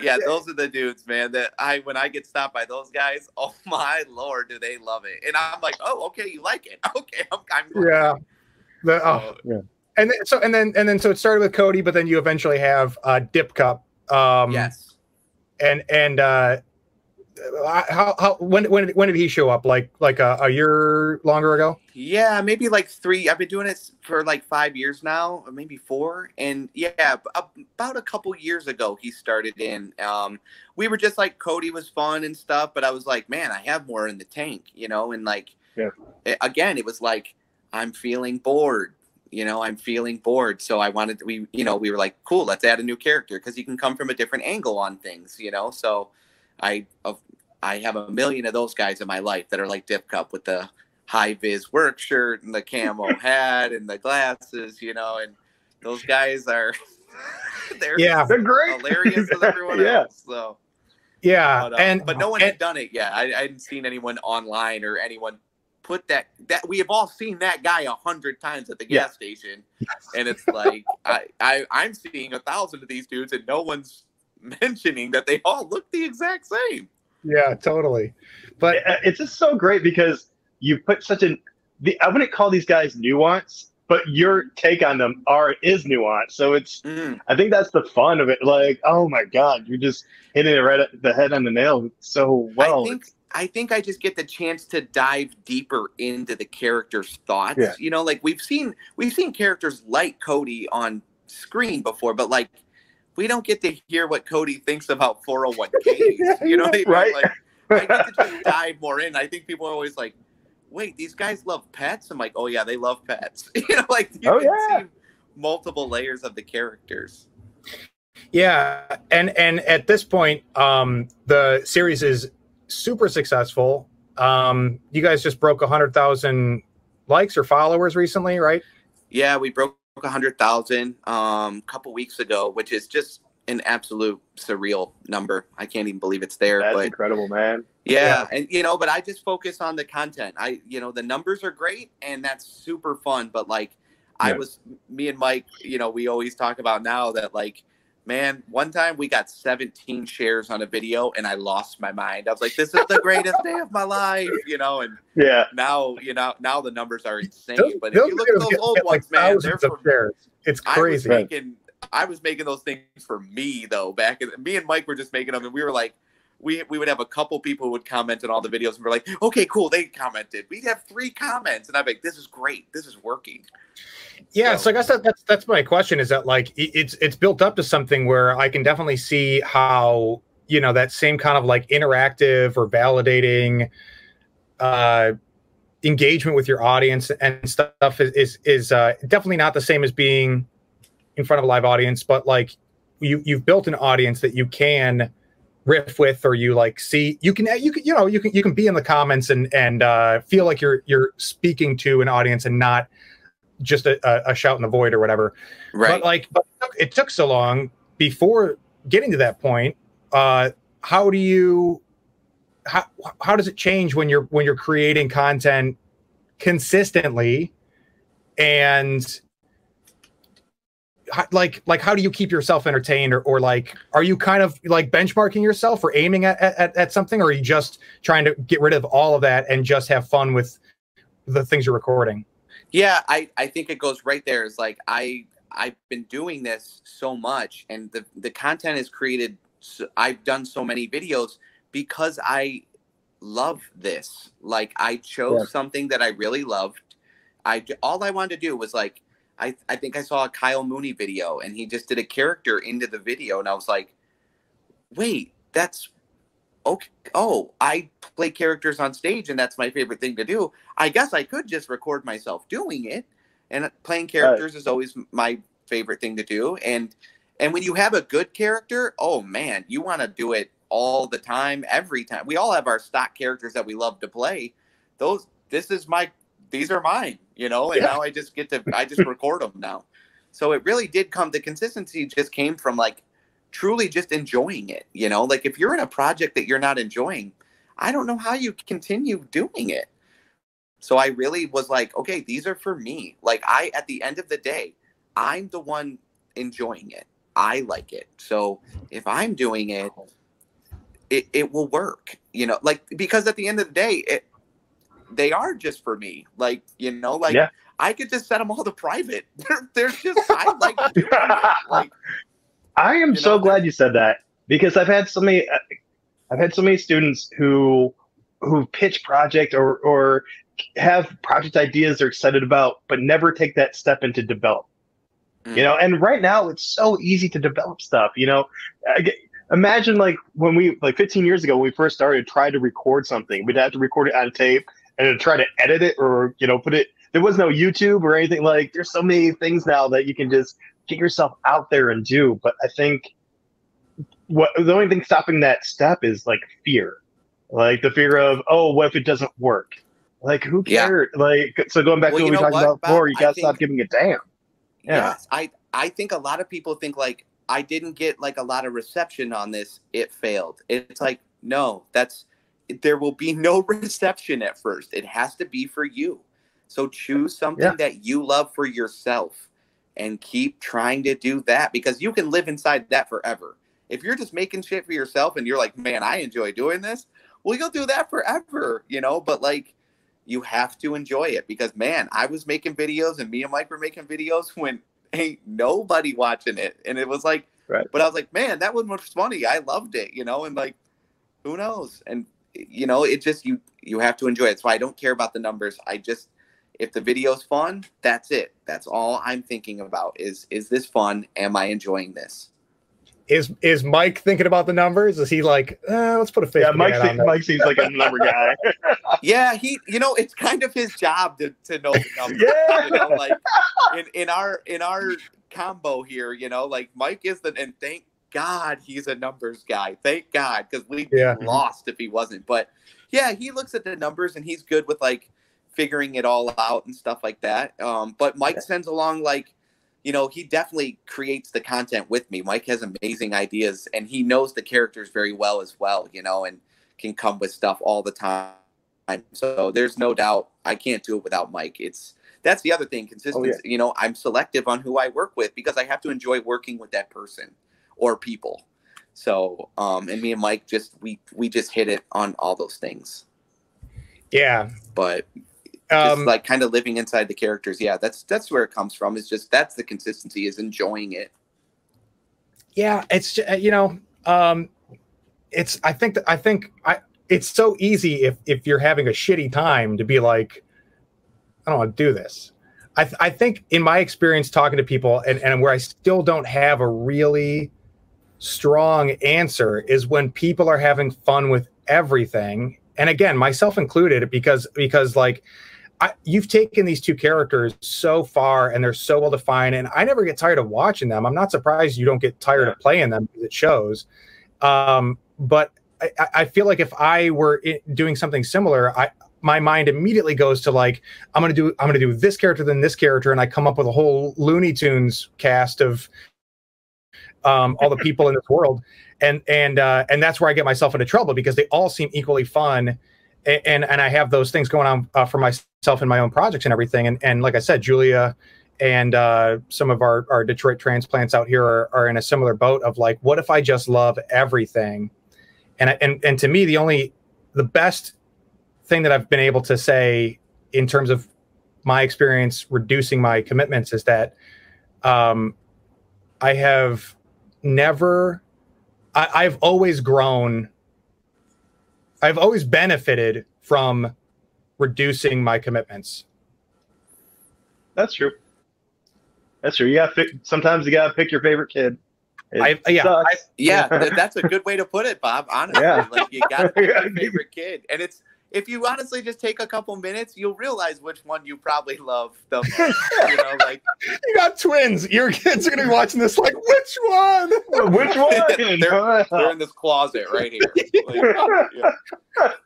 Yeah, those are the dudes, man. That I when I get stopped by those guys, oh my lord, do they love it? And I'm like, oh, okay, you like it? Okay, I'm. I'm yeah. The, oh, So, and then, so and then and then so it started with Cody, but then you eventually have uh, Dip Cup. Um, yes. and and uh, how how when when when did he show up? Like like a, a year longer ago? Yeah, maybe like three. I've been doing it for like five years now, or maybe four. And yeah, about a couple years ago, he started in. Um, we were just like Cody was fun and stuff, but I was like, man, I have more in the tank, you know. And like, Yeah. again, it was like I'm feeling bored. You know, I'm feeling bored, so I wanted we, you know, we were like, cool, let's add a new character because you can come from a different angle on things, you know. So, I of I have a million of those guys in my life that are like Dip Cup with the high vis work shirt and the camo hat and the glasses, you know, and those guys are they're Yeah. They're great. hilarious as everyone Yeah. else. So Yeah, but, uh, and but no one and- had done it yet. I, I hadn't seen anyone online or anyone put that that we have all seen that guy a hundred times at the Yeah. gas station, and it's like I, I I'm seeing a thousand of these dudes and no one's mentioning that they all look the exact same. Yeah, totally. But Uh, it's just so great because you put such an the I wouldn't call these guys nuance, but your take on them are is nuance. So it's Mm. I think that's the fun of it. Like, oh my god, you're just hitting it right at the head on the nail so well. I think I think I just get the chance to dive deeper into the character's thoughts. Yeah. You know, like we've seen we've seen characters like Cody on screen before, but like we don't get to hear what Cody thinks about 401ks. You know what I mean? Right. Like I get to just dive more in. I think people are always like, wait, these guys love pets? I'm like, oh yeah, they love pets. you know, like you Oh, can yeah. see multiple layers of the characters. Yeah, and and at this point, um, the series is super successful. Um, you guys just broke a hundred thousand likes or followers recently, right? Yeah, we broke a hundred thousand um a couple weeks ago, which is just an absolute surreal number. I can't even believe it's there. That's but incredible, man. yeah, and you know, but I just focus on the content. I you know, the numbers are great and that's super fun, but like I was me and Mike, you know, we always talk about now that like Man, one time we got 17 shares on a video and I lost my mind. I was like, this is the greatest day of my life, you know, and Yeah. now, you know, now the numbers are insane. Those- but if you look at those old get, like ones, man, they're from shares. It's I was crazy. Making I was making those things for me though. Back in me and Mike were just making them, and we were like, we we would have a couple people who would comment on all the videos, and we're like, okay, cool, they commented. We'd have three comments, and I'm like, this is great, this is working. Yeah, so, so I guess that, that's that's my question. Is that like it's it's built up to something where I can definitely see how you know that same kind of like interactive or validating uh engagement with your audience and stuff is is, is uh, definitely not the same as being in front of a live audience, but like you you've built an audience that you can riff with or you like see you can you can you know you can you can be in the comments and and uh, feel like you're you're speaking to an audience and not just a, a shout in the void or whatever. Right. But like but it took so long before getting to that point. Uh, how do you how how does it change when you're when you're creating content consistently and like like how do you keep yourself entertained? Or, or like are you kind of like benchmarking yourself or aiming at, at, at something? Or are you just trying to get rid of all of that and just have fun with the things you're recording? Yeah i i think it goes right there. Is like i i've been doing this so much and the the content is created so, i've done so many videos because i love this. Like i chose yeah. something that i really loved. I all i wanted to do was like I, I think I saw a Kyle Mooney video and he just did a character into the video and I was like, wait, that's okay. Oh, I play characters on stage and that's my favorite thing to do. I guess I could just record myself doing it. And playing characters right. is always my favorite thing to do. And and when you have a good character, oh man, you want to do it all the time, every time. We all have our stock characters that we love to play. Those this is my these are mine, you know, and yeah. now I just get to I just record them now. So it really did come the consistency just came from like truly just enjoying it, you know? Like if you're in a project that you're not enjoying, I don't know how you continue doing it. So I really was like, okay, these are for me. Like I at the end of the day, I'm the one enjoying it. I like it. So if I'm doing it, it, it will work, you know, like because at the end of the day, it, they are just for me. Like, you know, like yeah. I could just set them all to private. There's just I like. Like I am so know, glad you said that because I've had so many uh, I've had so many students who who pitch project or or have project ideas they're excited about but never take that step into develop. Mm. You know, and right now it's so easy to develop stuff, you know. I, imagine like when we like 15 years ago when we first started try to record something we'd have to record it on tape and try to edit it or you know put it there was no youtube or anything like there's so many things now that you can just get yourself out there and do but i think what the only thing stopping that step is like fear. Like the fear of oh what if it doesn't work? Like who cares? Yeah. like so going back well, to what we talked what, about before you gotta think, stop giving a damn. Yeah. Yes, i i think a lot of people think like i didn't get like a lot of reception on this it failed. It's like no that's there will be no reception at first. It has to be for you. So choose something yeah. that you love for yourself and keep trying to do that because you can live inside that forever. If you're just making shit for yourself and you're like, man, I enjoy doing this, well, you'll do that forever, you know? But like, you have to enjoy it because, man, I was making videos and me and Mike were making videos when ain't nobody watching it. And it was like, right. but I was like, man, that one was funny. I loved it, you know? And like, who knows? And you know, it just you you have to enjoy it. So I don't care about the numbers. I just if the video's fun, that's it. That's all I'm thinking about is is this fun? Am I enjoying this? Is is Mike thinking about the numbers? Is he like, eh, let's put a face? Yeah, Mike, seems, Mike seems like a number guy. yeah, he, you know, it's kind of his job to, to know the numbers. Yeah. You know, like in, in our in our combo here, you know, like Mike is the and thank God he's a numbers guy. Thank God, because we'd yeah. be lost if he wasn't. But yeah, he looks at the numbers and he's good with like figuring it all out and stuff like that. Um, but Mike sends along like, you know, he definitely creates the content with me. Mike has amazing ideas and he knows the characters very well as well, you know, and can come with stuff all the time. So there's no doubt I can't do it without Mike. It's that's the other thing, consistency. Oh, yeah. You know, I'm selective on who I work with because I have to enjoy working with that person or people. So, um, and me and Mike just we we just hit it on all those things. Yeah, but um, like kind of living inside the characters. Yeah, that's that's where it comes from. Is just that's the consistency is enjoying it. yeah, it's uh, you know, um, it's I think that I think I it's so easy if if you're having a shitty time to be like, I don't want to do this. I th- I think in my experience talking to people and and where I still don't have a really strong answer is when people are having fun with everything. And again myself included because because like I, you've taken these two characters so far and they're so well defined and i never get tired of watching them. I'm not surprised you don't get tired Yeah. of playing them because it shows. Um, but I, I- I feel like if i were doing something similar i my mind immediately goes to like i'm gonna do i'm gonna do this character then this character and i come up with a whole looney tunes cast of um, all the people in this world and and uh, and that's where I get myself into trouble because they all seem equally fun, A- and and I have those things going on uh, for myself in my own projects and everything. And and like I said, Julia and uh, some of our our Detroit transplants out here are, are in a similar boat of like, what if I just love everything? And I- and and to me, the only the best thing that I've been able to say in terms of my experience reducing my commitments is that um, I have never I, I've always grown. I've always benefited from reducing my commitments. That's true. That's true. You got to sometimes you got to pick your favorite kid. I- yeah, sucks. Yeah, that's a good way to put it, Bob. Honestly, Yeah. like you got to pick your favorite kid, and it's if you honestly just take a couple minutes, you'll realize which one you probably love the most. you know, like You got twins. Your kids are gonna be watching this. Like, which one? Which one? They're- they're in this closet right here. Like, yeah.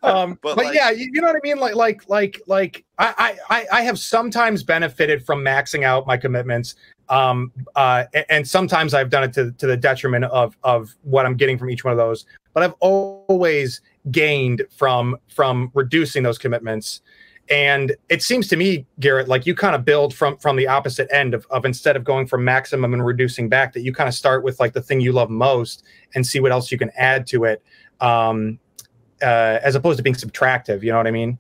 um, but, But, like- yeah, you, you know what I mean. Like, like, like, like, I, I, I- I have sometimes benefited from maxing out my commitments, um, uh, and, sometimes I've done it to, to the detriment of of what I'm getting from each one of those. But I've always gained from from reducing those commitments. And it seems to me, Garrett, like you kind of build from from the opposite end of, of instead of going from maximum and reducing back, that you kind of start with like the thing you love most and see what else you can add to it. Um, uh, as opposed to being subtractive. You know what I mean?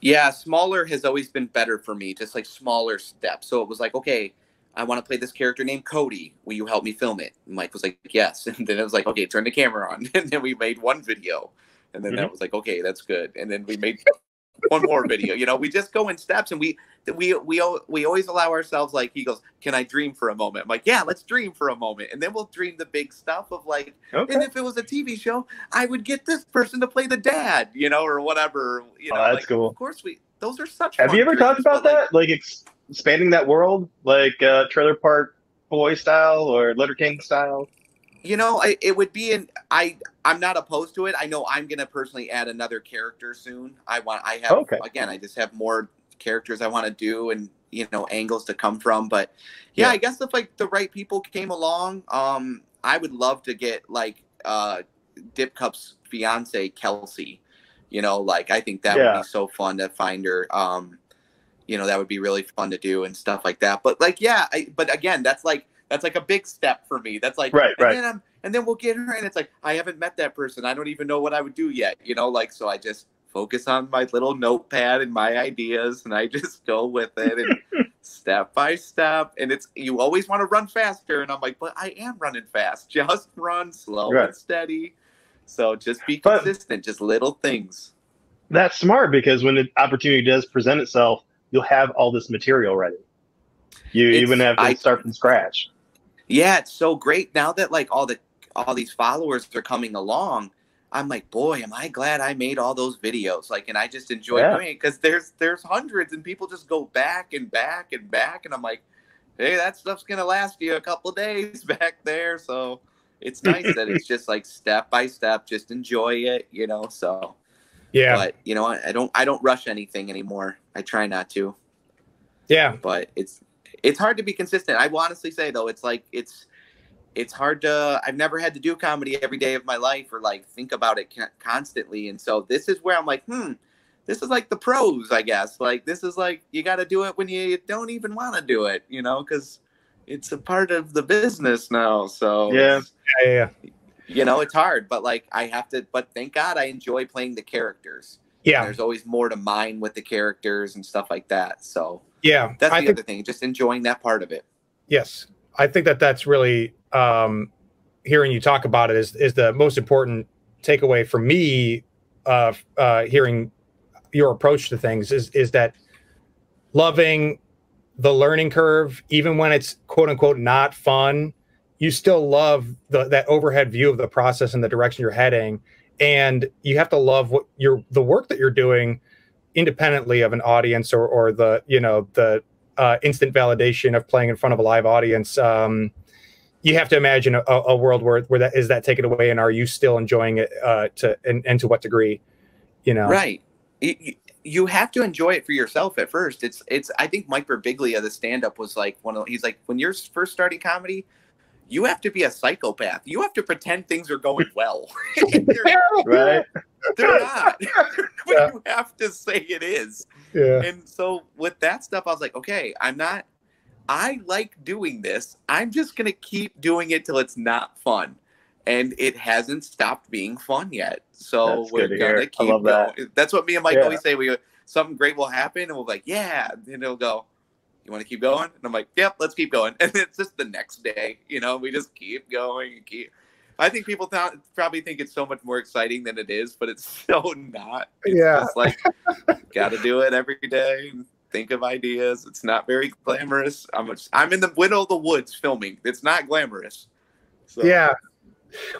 Yeah, smaller has always been better for me, just like smaller steps. So it was like, okay, I want to play this character named Cody. Will you help me film it? And Mike was like, yes. And then it was like, okay, turn the camera on. And then we made one video. And then that was like, okay, that's good. And then we made one more video. You know, we just go in steps and we we we we always allow ourselves like he goes, Can I dream for a moment? I'm like, Yeah, let's dream for a moment. And then we'll dream the big stuff of like Okay. and if it was a TV show, I would get this person to play the dad, you know, or whatever. You Oh, know, that's like, cool. Of course, we those are such. Have you ever talked about but, like, that? Like expanding that world, like uh, Trailer Park Boy style or Letterkenny style? You know, I, it would be an I. I'm not opposed to it. I know I'm gonna personally add another character soon. I want. I have Okay. again. I just have more characters I want to do and you know angles to come from. But yeah, Yeah. I guess if like the right people came along, um, I would love to get like uh, Dip Cup's fiance Kelsey. You know, like I think that would be so fun to find her. Um, you know, that would be really fun to do and stuff like that. But like, yeah, I, but again, that's like that's like a big step for me. That's like Right, and right. Then I'm, and then we'll get her, and it's like I haven't met that person. I don't even know what I would do yet. You know, like so I just focus on my little notepad and my ideas, and I just go with it and step by step. And it's you always want to run faster, and I'm like, but I am running fast. Just run slow Right. and steady. So just be But- consistent. just little things. That's smart because when the opportunity does present itself, you'll have all this material ready. You It's- even have to I- start from scratch. Yeah, it's so great now that like all the all these followers are coming along. I'm like, boy, am I glad I made all those videos. Like, and I just enjoy Yeah. doing it because there's there's hundreds and people just go back and back and back, and I'm like, hey, that stuff's gonna last you a couple days back there. So it's nice that it's just like step by step, just enjoy it, you know. So, Yeah, but you know, I don't I don't rush anything anymore. I try not to yeah, but it's it's hard to be consistent. I will honestly say though, it's like it's it's hard to. I've never had to do comedy every day of my life or like think about it constantly, and so this is where I'm like, hmm, this is like the pros, I guess. Like this is like you got to do it when you don't even want to do it, you know, because it's a part of the business now. So Yeah. yeah, yeah, yeah. you know, it's hard, but like I have to. But thank God I enjoy playing the characters. yeah. There's always more to mine with the characters and stuff like that. So yeah. that's I the think other thing, just enjoying that part of it. Yes, I think that that's really um, hearing you talk about it is is the most important takeaway for me uh, uh, hearing your approach to things is is that loving the learning curve, even when it's quote unquote not fun, you still love the, that overhead view of the process and the direction you're heading, and you have to love what you're the work that you're doing independently of an audience or or the you know the uh, instant validation of playing in front of a live audience. Um, you have to imagine a, a, world where where that is that taken away, and are you still enjoying it uh, to and, and to what degree? You know, right. You, you have to enjoy it for yourself at first. It's it's. I think Mike Birbiglia, the stand up, was like one of. He's like when you're first starting comedy, you have to be a psychopath. You have to pretend things are going well. they're, right? They're not. but yeah. you have to say it is. Yeah. And so with that stuff, I was like, okay, I'm not I like doing this. I'm just to keep doing it till it's not fun. And it hasn't stopped being fun yet. So That's we're going to keep going. That. That's what me and Mike yeah. always say. We go something great will happen and we'll be like, yeah. And he'll go, you want to keep going? And I'm like, yep, let's keep going. And it's just the next day, you know, we just keep going and keep. I think people th- probably think it's so much more exciting than it is, but it's so not. It's yeah. just like, got to do it every day think of ideas. It's not very glamorous. I'm a, I'm in the middle of the woods filming. It's not glamorous. So. Yeah.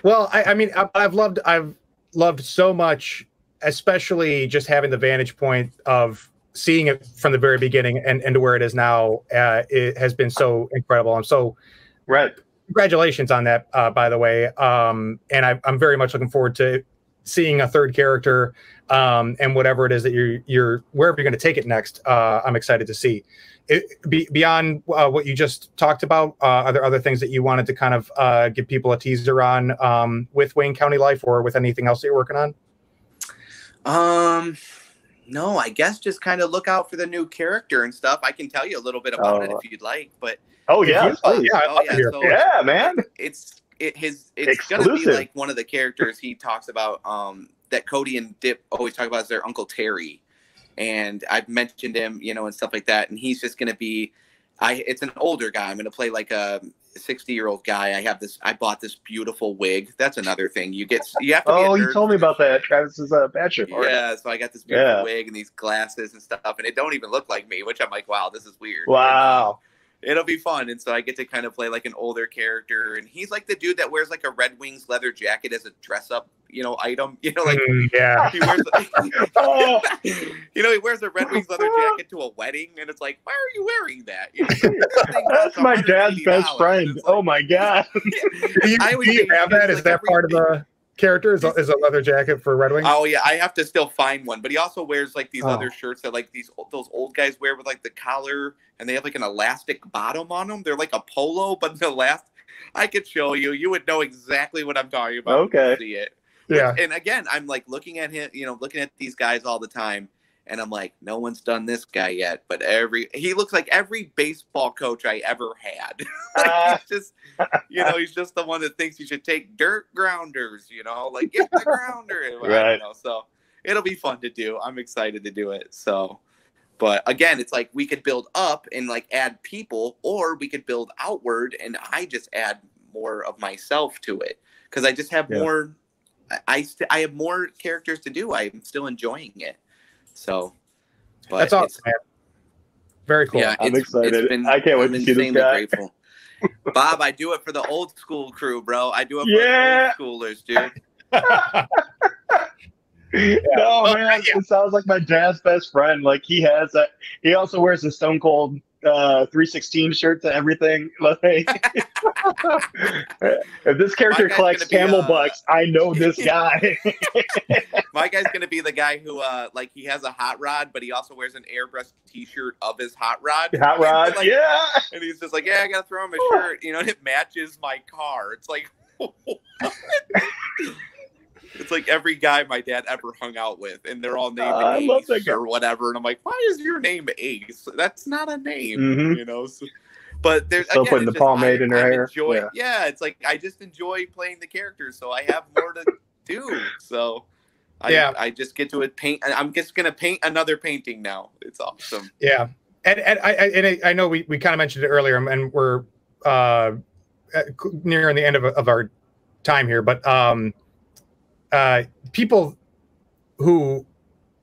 Well, I, I mean, I, I've loved I've loved so much, especially just having the vantage point of seeing it from the very beginning and, and to where it is now. Uh, it has been so incredible. I'm so right. Congratulations on that, uh, by the way. Um, and I, I'm very much looking forward to seeing a third character um, and whatever it is that you're you're wherever you're going to take it next. Uh, I'm excited to see. It, be, beyond uh, what you just talked about, uh, are there other things that you wanted to kind of uh, give people a teaser on um, with Wayne County Lyfe or with anything else that you're working on? Um, no, I guess just kind of look out for the new character and stuff. I can tell you a little bit about it oh. if you'd like, but oh yeah, yeah, oh, yeah, so yeah, man, it's it his it's Exclusive. gonna be like one of the characters he talks about um that Cody and Dip always talk about is their Uncle Terry. And I've mentioned him, you know, and stuff like that. And he's just gonna be I it's an older guy. I'm gonna play like a 60 year old guy. I have this I bought this beautiful wig. That's another thing. You get you have to Oh, you told me about that. Travis's a bachelor party. Yeah, so I got this beautiful yeah. wig and these glasses and stuff, and it don't even look like me, which I'm like, wow, this is weird. Wow it'll be fun. And so I get to kind of play like an older character, and he's like the dude that wears like a Red Wings leather jacket as a dress up, you know, item. You know, like mm, yeah, he wears, oh. you know, he wears a Red Wings leather jacket to a wedding, and it's like, why are you wearing that? You know, That's my dad's best friend. Like, oh my god! do you, do you have that? Is like that part of the? Character is a, is a leather jacket for Red Wings. Oh yeah, I have to still find one. But he also wears like these oh. other shirts that like these those old guys wear with like the collar and they have like an elastic bottom on them. They're like a polo, but the last I could show you. You would know exactly what I'm talking about. Okay, see it. Yeah. And again, I'm like looking at him, you know, looking at these guys all the time, and I'm like, no one's done this guy yet. But every he looks like every baseball coach I ever had. like uh, he's just, you know, he's just the one that thinks you should take dirt grounders. You know, like get the grounder. right. Know, so it'll be fun to do. I'm excited to do it. So, but again, it's like we could build up and like add people, or we could build outward and I just add more of myself to it because I just have yeah. more. I st- I have more characters to do. I'm still enjoying it. So that's awesome, man. Very cool. Yeah, I'm excited. Been, I can't wait I'm to see this guy. Grateful. Bob, I do it for the old school crew, bro. I do it for yeah. the old schoolers, dude. yeah. No, man, it sounds like my dad's best friend. Like he has that. He also wears a Stone Cold uh, 316 shirts and everything. Like, if this character collects camel uh, bucks, I know this guy. my guy's gonna be the guy who, uh, like, he has a hot rod, but he also wears an airbrush T-shirt of his hot rod. Hot rod, like, yeah. And he's just like, yeah, I gotta throw him a shirt, you know, and it matches my car. It's like. It's like every guy my dad ever hung out with, and they're all named uh, Ace or whatever. And I'm like, why is your name Ace? That's not a name, mm-hmm. you know. So, but there's still again, putting the just, pomade I, in her I hair. Enjoy, yeah. yeah, it's like I just enjoy playing the characters, so I have more to do. So I, yeah, I just get to it paint. I'm just gonna paint another painting now. It's awesome. Yeah, and and I and I know we, we kind of mentioned it earlier, and we're uh, nearing the end of, of our time here, but um, uh, people who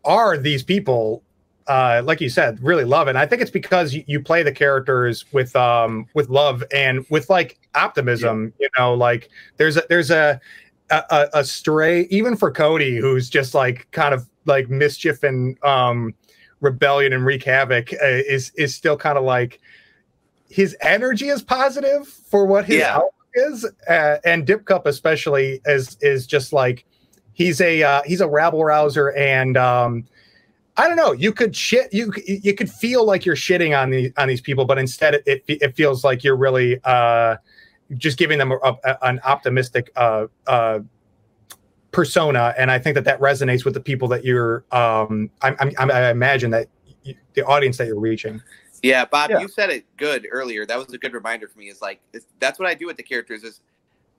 are these people uh, like you said, really love it. And I think it's because you, you, play the characters with um with love and with like optimism. Yeah. You know, like there's a there's a, a a stray even for Cody, who's just like kind of like mischief and um rebellion and wreak havoc uh, is is still kind of like his energy is positive for what his yeah. outlook is, uh, and Dip Cup especially is is just like he's a uh, he's a rabble rouser and um I don't know. You could shit. You you could feel like you're shitting on the on these people, but instead it it, it feels like you're really uh, just giving them a, a, an optimistic uh, uh, persona, and I think that that resonates with the people that you're. Um, I, I, I imagine that you, the audience that you're reaching. Yeah, Bob, yeah. you said it good earlier. That was a good reminder for me. Is like that's what I do with the characters. Is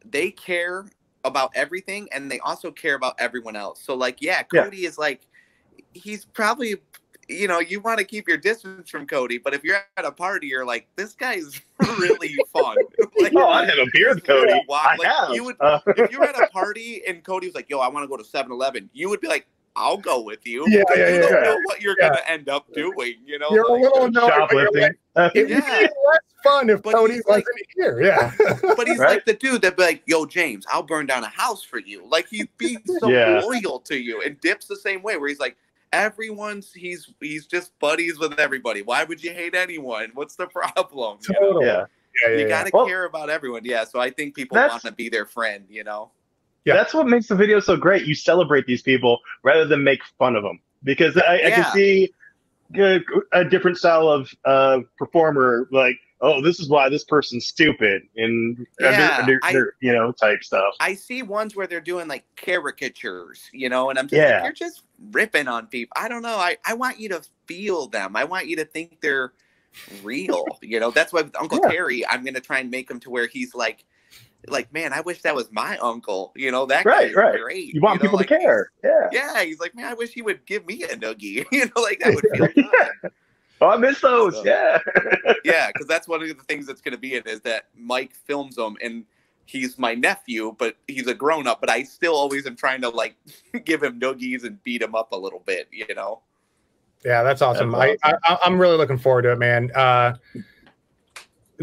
they care about everything, and they also care about everyone else. So like, yeah, Cody yeah. is like he's probably you know, you want to keep your distance from Cody, but if you're at a party, you're like, this guy's really fun. like, oh, I have a beer with Cody. Like, I have. You would, uh, if you're at a party and Cody was like, yo, I want to go to 7 Eleven, you would be like, I'll go with you. Yeah, yeah, you yeah, don't yeah. know what you're yeah. going to end up doing. You know, you're like, a little annoyed, shoplifting. Like, it would be less fun if but Cody wasn't like, here. Yeah, but he's right? like the dude that'd be like, "Yo, James, I'll burn down a house for you." Like he'd be so yeah. loyal to you, and Dip's the same way, where he's like, everyone's he's he's just buddies with everybody. Why would you hate anyone? What's the problem? Totally. Yeah. Yeah, yeah, you got to well, care about everyone. Yeah, so I think people want to be their friend. You know. Yeah, that's what makes the video so great. You celebrate these people rather than make fun of them because I, yeah. I can see a, a, different style of uh, performer like oh, this is why this person's stupid and yeah, under, under, I, you know type stuff. I see ones where they're doing like caricatures, you know, and I'm just yeah. like, you're just ripping on people. I don't know. I, I want you to feel them. I want you to think they're real. you know, that's why with Uncle yeah. Terry, I'm gonna try and make him to where he's like like, man, I wish that was my uncle. You know, that right, right. great. You want you people know, to care. Yeah. Yeah. He's like, man, I wish he would give me a noogie. you know, like that would feel good. Oh, I miss those. So, yeah. yeah, because that's one of the things that's going to be it is that Mike films them and he's my nephew, but he's a grown up. But I still always am trying to like give him noogies and beat him up a little bit, you know. Yeah, that's awesome. That's awesome. I, I am really looking forward to it, man. Uh,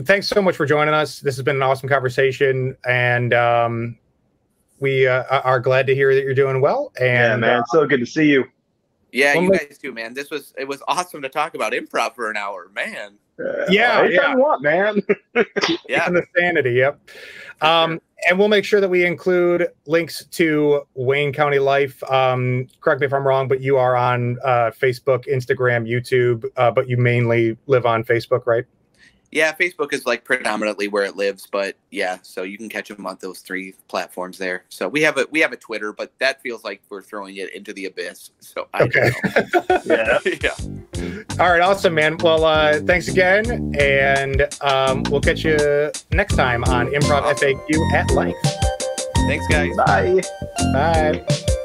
thanks so much for joining us. This has been an awesome conversation, and um, we uh, are glad to hear that you're doing well. And yeah, man, uh, so good to see you. Yeah, you guys too, man. This was it was awesome to talk about improv for an hour, man. Uh, yeah, yeah. what, man? yeah, and the sanity. Yep. Um, and we'll make sure that we include links to Wayne County Lyfe. Um, correct me if I'm wrong, but you are on uh, Facebook, Instagram, YouTube, uh, but you mainly live on Facebook, right? Yeah, Facebook is like predominantly where it lives, but yeah, so you can catch them on those three platforms there. So we have a we have a Twitter, but that feels like we're throwing it into the abyss. So I okay, yeah, yeah. All right, awesome, man. Well, uh, thanks again, and um, we'll catch you next time on Improv FAQ at length. Thanks, guys. Bye. Bye.